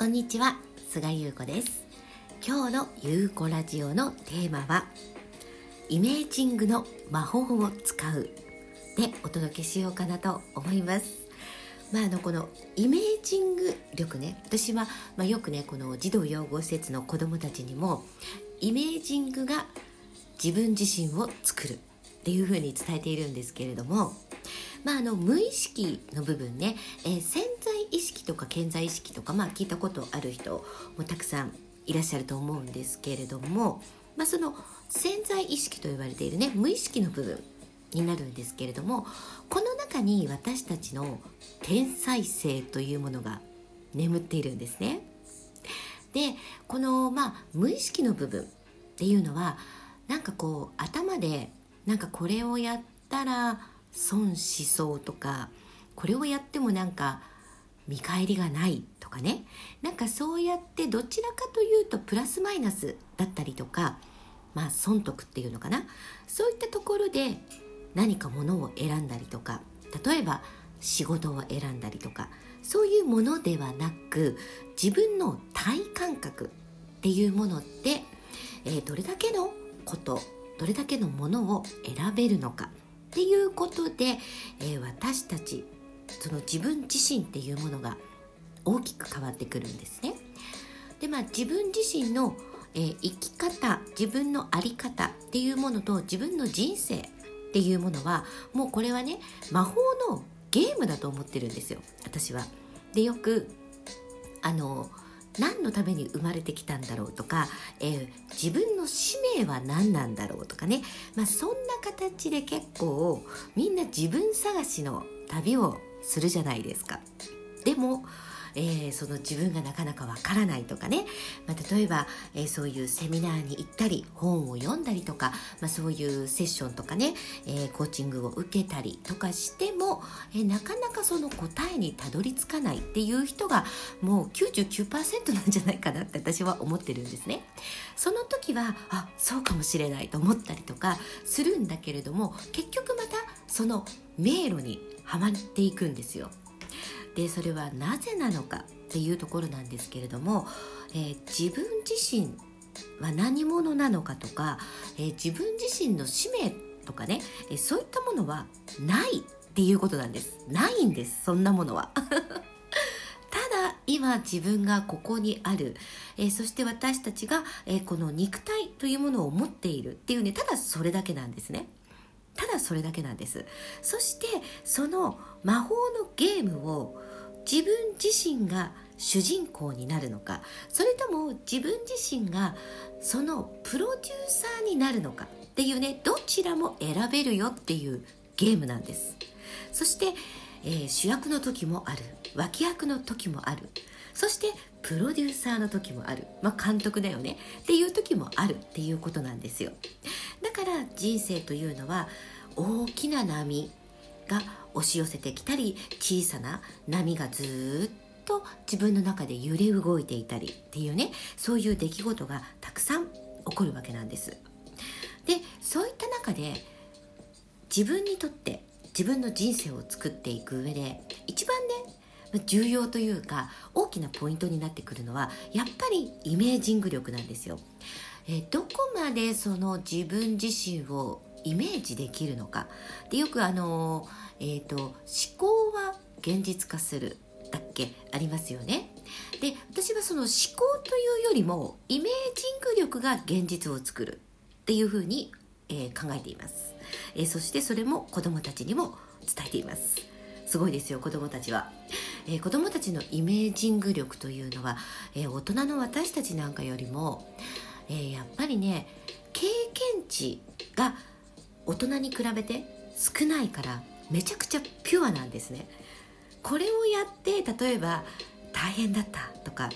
こんにちは菅優子です。今日の優子ラジオのテーマはイメージングの魔法を使う。でお届けしようかなと思います。まあ、あのこのイメージング力ね私は、まあ、よくねこの児童養護施設の子どもたちにもイメージングが自分自身を作る。っていうふうに伝えているんですけれどもまあ、あの無意識の部分ね、えー、潜在意識とか潜在意識とか、まあ、聞いたことある人もたくさんいらっしゃると思うんですけれども、まあ、その潜在意識と言われているね無意識の部分になるんですけれどもこの中に私たちの天才性というものが眠っているんですね。でこの、まあ、無意識の部分っていうのはなんかこう頭でなんかこれをやったら損しそうとかこれをやってもなんか見返りがないとかね。なんかそうやってどちらかというとプラスマイナスだったりとかまあ損得っていうのかな。そういったところで何かものを選んだりとか例えば仕事を選んだりとかそういうものではなく自分の体感覚っていうものって、えー、どれだけのことどれだけのものを選べるのかっていうことで、えー、私たちその自分自身っていうものが大きく変わってくるんですね。でまあ自分自身の、えー、生き方自分の在り方っていうものと自分の人生っていうものはもうこれはね魔法のゲームだと思ってるんですよ私は。でよくあの何のために生まれてきたんだろうとか、えー、自分の使命は何なんだろうとかね、まあ、そんな形で結構みんな自分探しの旅をするじゃないですか。でもえー、その自分がなかなかわからないとかね、まあ、例えば、えー、そういうセミナーに行ったり本を読んだりとか、まあ、そういうセッションとかね、えー、コーチングを受けたりとかしても、えなかなかその答えにたどり着かないっていう人がもう99%なんじゃないかなって私は思ってるんですね。その時はあそうかもしれないと思ったりとかするんだけれども結局またその迷路にはまっていくんですよ。でそれはなぜなのかっていうところなんですけれども、えー、自分自身は何者なのかとか、えー、自分自身の使命とかね、えー、そういったものはないっていうことなんです。ないんですそんなものは。ただ今自分がここにある、えー、そして私たちが、えー、この肉体というものを持っているっていうねただそれだけなんですね。ただそれだけなんです。そしてその魔法のゲームを自分自身が主人公になるのか。それとも自分自身がそのプロデューサーになるのか。っていうねどちらも選べるよっていうゲームなんです。そして、えー、主役の時もある。脇役の時もある。そしてプロデューサーの時もある、まあ、監督だよね。っていう時もあるっていうことなんですよ。から人生というのは大きな波が押し寄せてきたり小さな波がずっと自分の中で揺れ動いていたりっていうねそういう出来事がたくさん起こるわけなんです。でそういった中で自分にとって自分の人生を作っていく上で一番ね重要というか大きなポイントになってくるのはやっぱりイメージング力なんですよ。えどこまでその自分自身をイメージできるのか。でよくあの、えーと、思考は現実化するだっけありますよね。で私はその思考というよりもイメージング力が現実を作るっていうふうに、えー、考えています、えー、そしてそれも子どもたちにも伝えています。すごいですよ子どもたちは、えー、子どもたちのイメージング力というのは、えー、大人の私たちなんかよりも、えー、やっぱりね経験値が大人に比べて少ないからめちゃくちゃピュアなんですね。これをやって例えば大変だったとか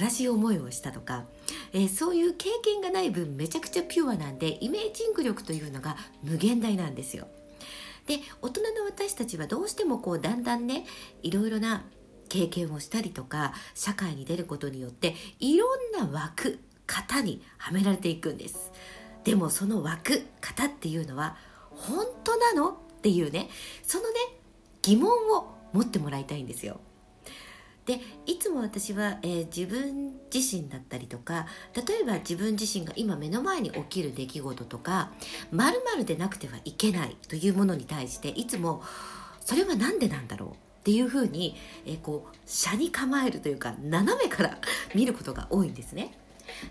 悲しい思いをしたとか、えー、そういう経験がない分めちゃくちゃピュアなんでイメージング力というのが無限大なんですよ。で大人の私たちはどうしてもこうだんだんねいろいろな経験をしたりとか社会に出ることによっていろんな枠型にはめられていくんです。でもその枠型っていうのは本当なの？っていうねそのね疑問を持ってもらいたいんですよ。でいつも私は、えー、自分自身だったりとか例えば自分自身が今目の前に起きる出来事とかまるでなくてはいけないというものに対していつもそれは何でなんだろう？っていうふうに、えー、こう斜に構えるというか斜めから見ることが多いんですね。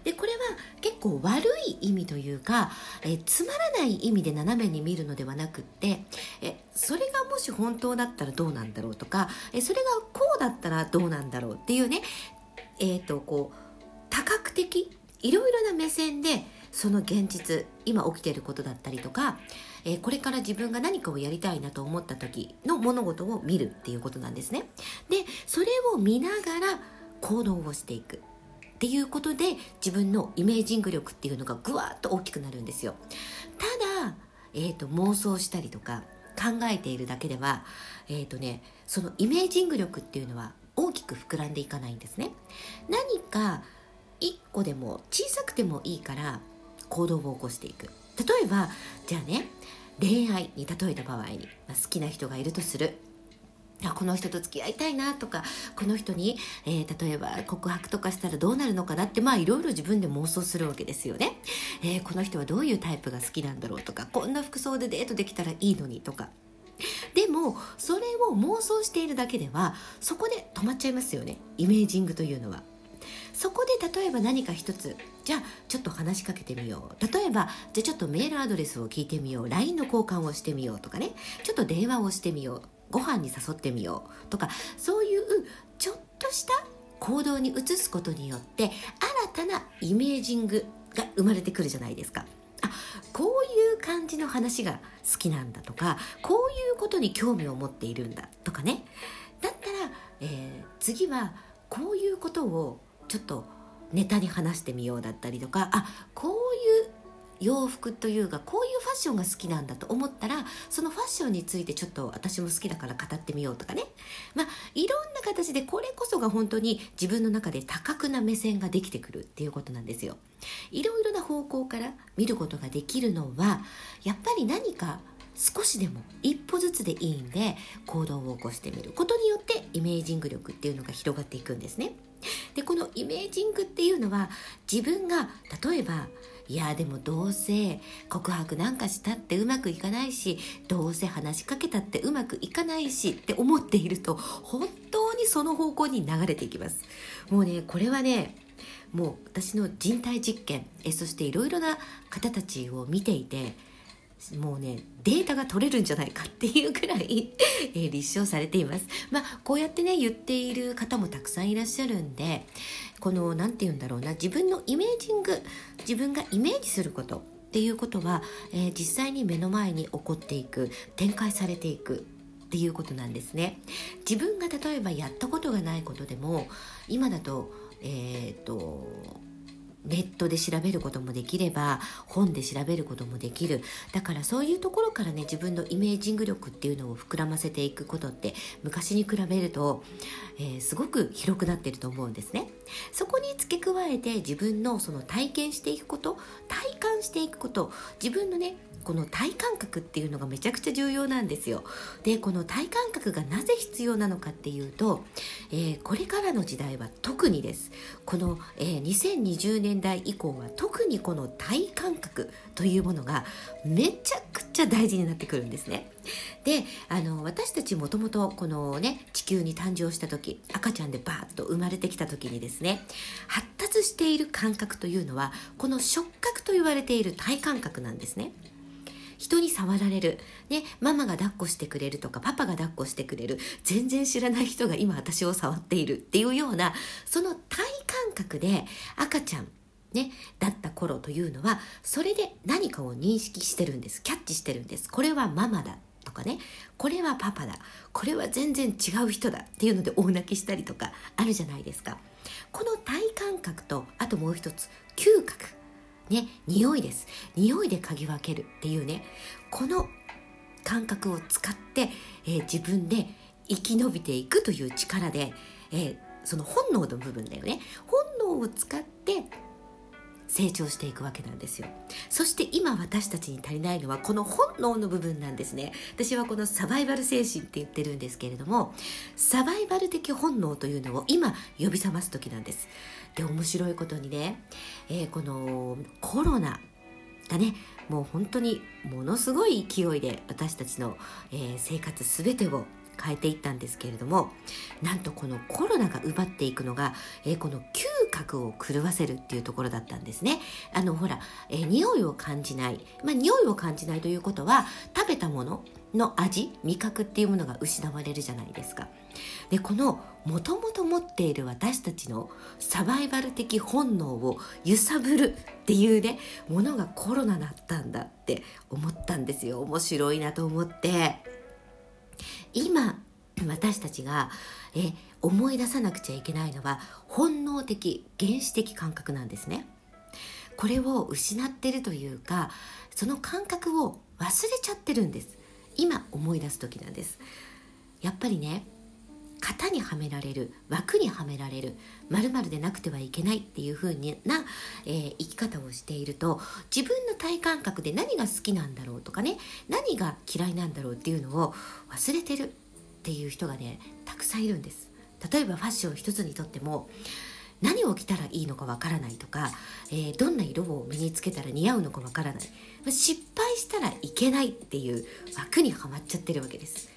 でこれは結構悪い意味というか、えつまらない意味で斜めに見るのではなくってえそれがもし本当だったらどうなんだろうとかえそれがこうだったらどうなんだろうっていうねえっ、ー、とこう多角的いろいろな目線でその現実今起きていることだったりとか、えー、これから自分が何かをやりたいなと思った時の物事を見るっていうことなんですね。でそれを見ながら行動をしていくっていうことで自分のイメージング力っていうのがぐわっと大きくなるんですよ。ただ、えーと、妄想したりとか考えているだけでは、えーとね、そのイメージング力っていうのは大きく膨らんでいかないんですね。何か1個でも小さくてもいいから行動を起こしていく。例えばじゃあね恋愛に例えた場合に、まあ、好きな人がいるとする。この人と付き合いたいなとかこの人に、えー、例えば告白とかしたらどうなるのかな？ってまあいろいろ自分で妄想するわけですよね、えー、この人はどういうタイプが好きなんだろう？とかこんな服装でデートできたらいいのにとか。でもそれを妄想しているだけではそこで止まっちゃいますよね。イメージングというのは。そこで例えば何か一つじゃあちょっと話しかけてみよう例えばじゃあちょっとメールアドレスを聞いてみよう LINE の交換をしてみようとかねちょっと電話をしてみようご飯に誘ってみようとかそういうちょっとした行動に移すことによって新たなイメージングが生まれてくるじゃないですか。あこういう感じの話が好きなんだとかこういうことに興味を持っているんだとかねだったら、えー、次はこういうことをちょっとネタに話してみようだったりとかあこういう洋服というかこういうファッションが好きなんだと思ったらそのファッションについてちょっと私も好きだから語ってみようとかね。まあいろんな形でこれこそが本当に自分の中で多角な目線ができてくるっていうことなんですよ。いろいろな方向から見ることができるのはやっぱり何か少しでも一歩ずつでいいんで行動を起こしてみることによってイメージング力っていうのが広がっていくんですね。でこのイメージングっていうのは自分が例えばいやでもどうせ告白なんかしたってうまくいかないしどうせ話しかけたってうまくいかないしって思っていると本当にその方向に流れていきます。もうねこれはねもう私の人体実験えそしていろいろな方たちを見ていてもうねデータが取れるんじゃないかっていうくらいえー、立証されています。まあこうやってね言っている方もたくさんいらっしゃるんでこの何て言うんだろうな自分のイメージング自分がイメージすることっていうことは、えー、実際に目の前に起こっていく展開されていくっていうことなんですね。自分が例えばやったことがないことでも今だとえっ、とネットで調べることもできれば本で調べることもできる。だからそういうところからね自分のイメージング力っていうのを膨らませていくことって昔に比べると、えー、すごく広くなってると思うんですね。そこに付け加えて自分のその体験していくこと体感していくこと自分のねこの体感覚っていうのがめちゃくちゃ重要なんですよ。でこの体感覚がなぜ必要なのかっていうと、えー、これからの時代は特にです。この、えー、2020年代以降は特にこの体感覚というものがめちゃくちゃ大事になってくるんですね。であの私たちもともとこのね地球に誕生した時赤ちゃんでバーッと生まれてきた時にですね発達している感覚というのはこの触覚と言われている体感覚なんですね。人に触られる、ね、ママが抱っこしてくれるとかパパが抱っこしてくれる。全然知らない人が今私を触っている。っていうようなその体感覚で赤ちゃんね、だった頃というのはそれで何かを認識してるんです。キャッチしてるんです。これはママだとかね。これはパパだ。これは全然違う人だ。っていうので大泣きしたりとかあるじゃないですか。この体感覚とあともう一つ嗅覚。ね匂いです。匂いで嗅ぎ分けるっていうねこの感覚を使って、えー、自分で生き延びていくという力で、えー、その本能の部分だよね。本能を使って成長していくわけなんですよ。そして今私たちに足りないのはこの本能の部分なんですね。私はこのサバイバル精神って言ってるんですけれどもサバイバル的本能というのを今呼び覚ます時なんです。で面白いことにね、えー、このコロナがねもう本当にものすごい勢いで私たちの、えー、生活全てを変えていったんですけれどもなんとこのコロナが奪っていくのが、えー、この覚を狂わせるっていうところだったんですね。あのほら、えー、匂いを感じない。まあ匂いを感じないということは食べたものの味味覚っていうものが失われるじゃないですか。でこのもともと持っている私たちのサバイバル的本能を揺さぶるっていうねものがコロナだったんだって思ったんですよ。面白いなと思って。今私たちがえ思い出さなくちゃいけないのは本能的原始的感覚なんですね。これを失ってるというかその感覚を忘れちゃってるんです。今思い出す時なんです。やっぱりね型にはめられる枠にはめられる〇〇でなくてはいけないっていう風な、えー、生き方をしていると自分の体感覚で何が好きなんだろうとかね何が嫌いなんだろうっていうのを忘れてる。っていう人がねたくさんいるんです。例えばファッション一つにとっても何を着たらいいのかわからないとか、えー、どんな色を身につけたら似合うのかわからない。失敗したらいけないっていう枠にはまっちゃってるわけです。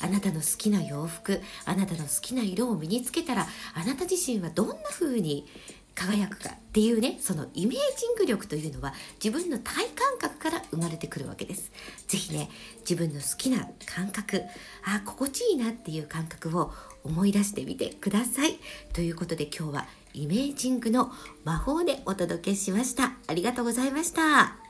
あなたの好きな洋服あなたの好きな色を身につけたらあなた自身はどんな風に輝くかっていうねそのイメージング力というのは自分の体感覚から生まれてくるわけです。是非ね自分の好きな感覚あ心地いいなっていう感覚を思い出してみてください。ということで今日はイメージングの魔法でお届けしました。ありがとうございました。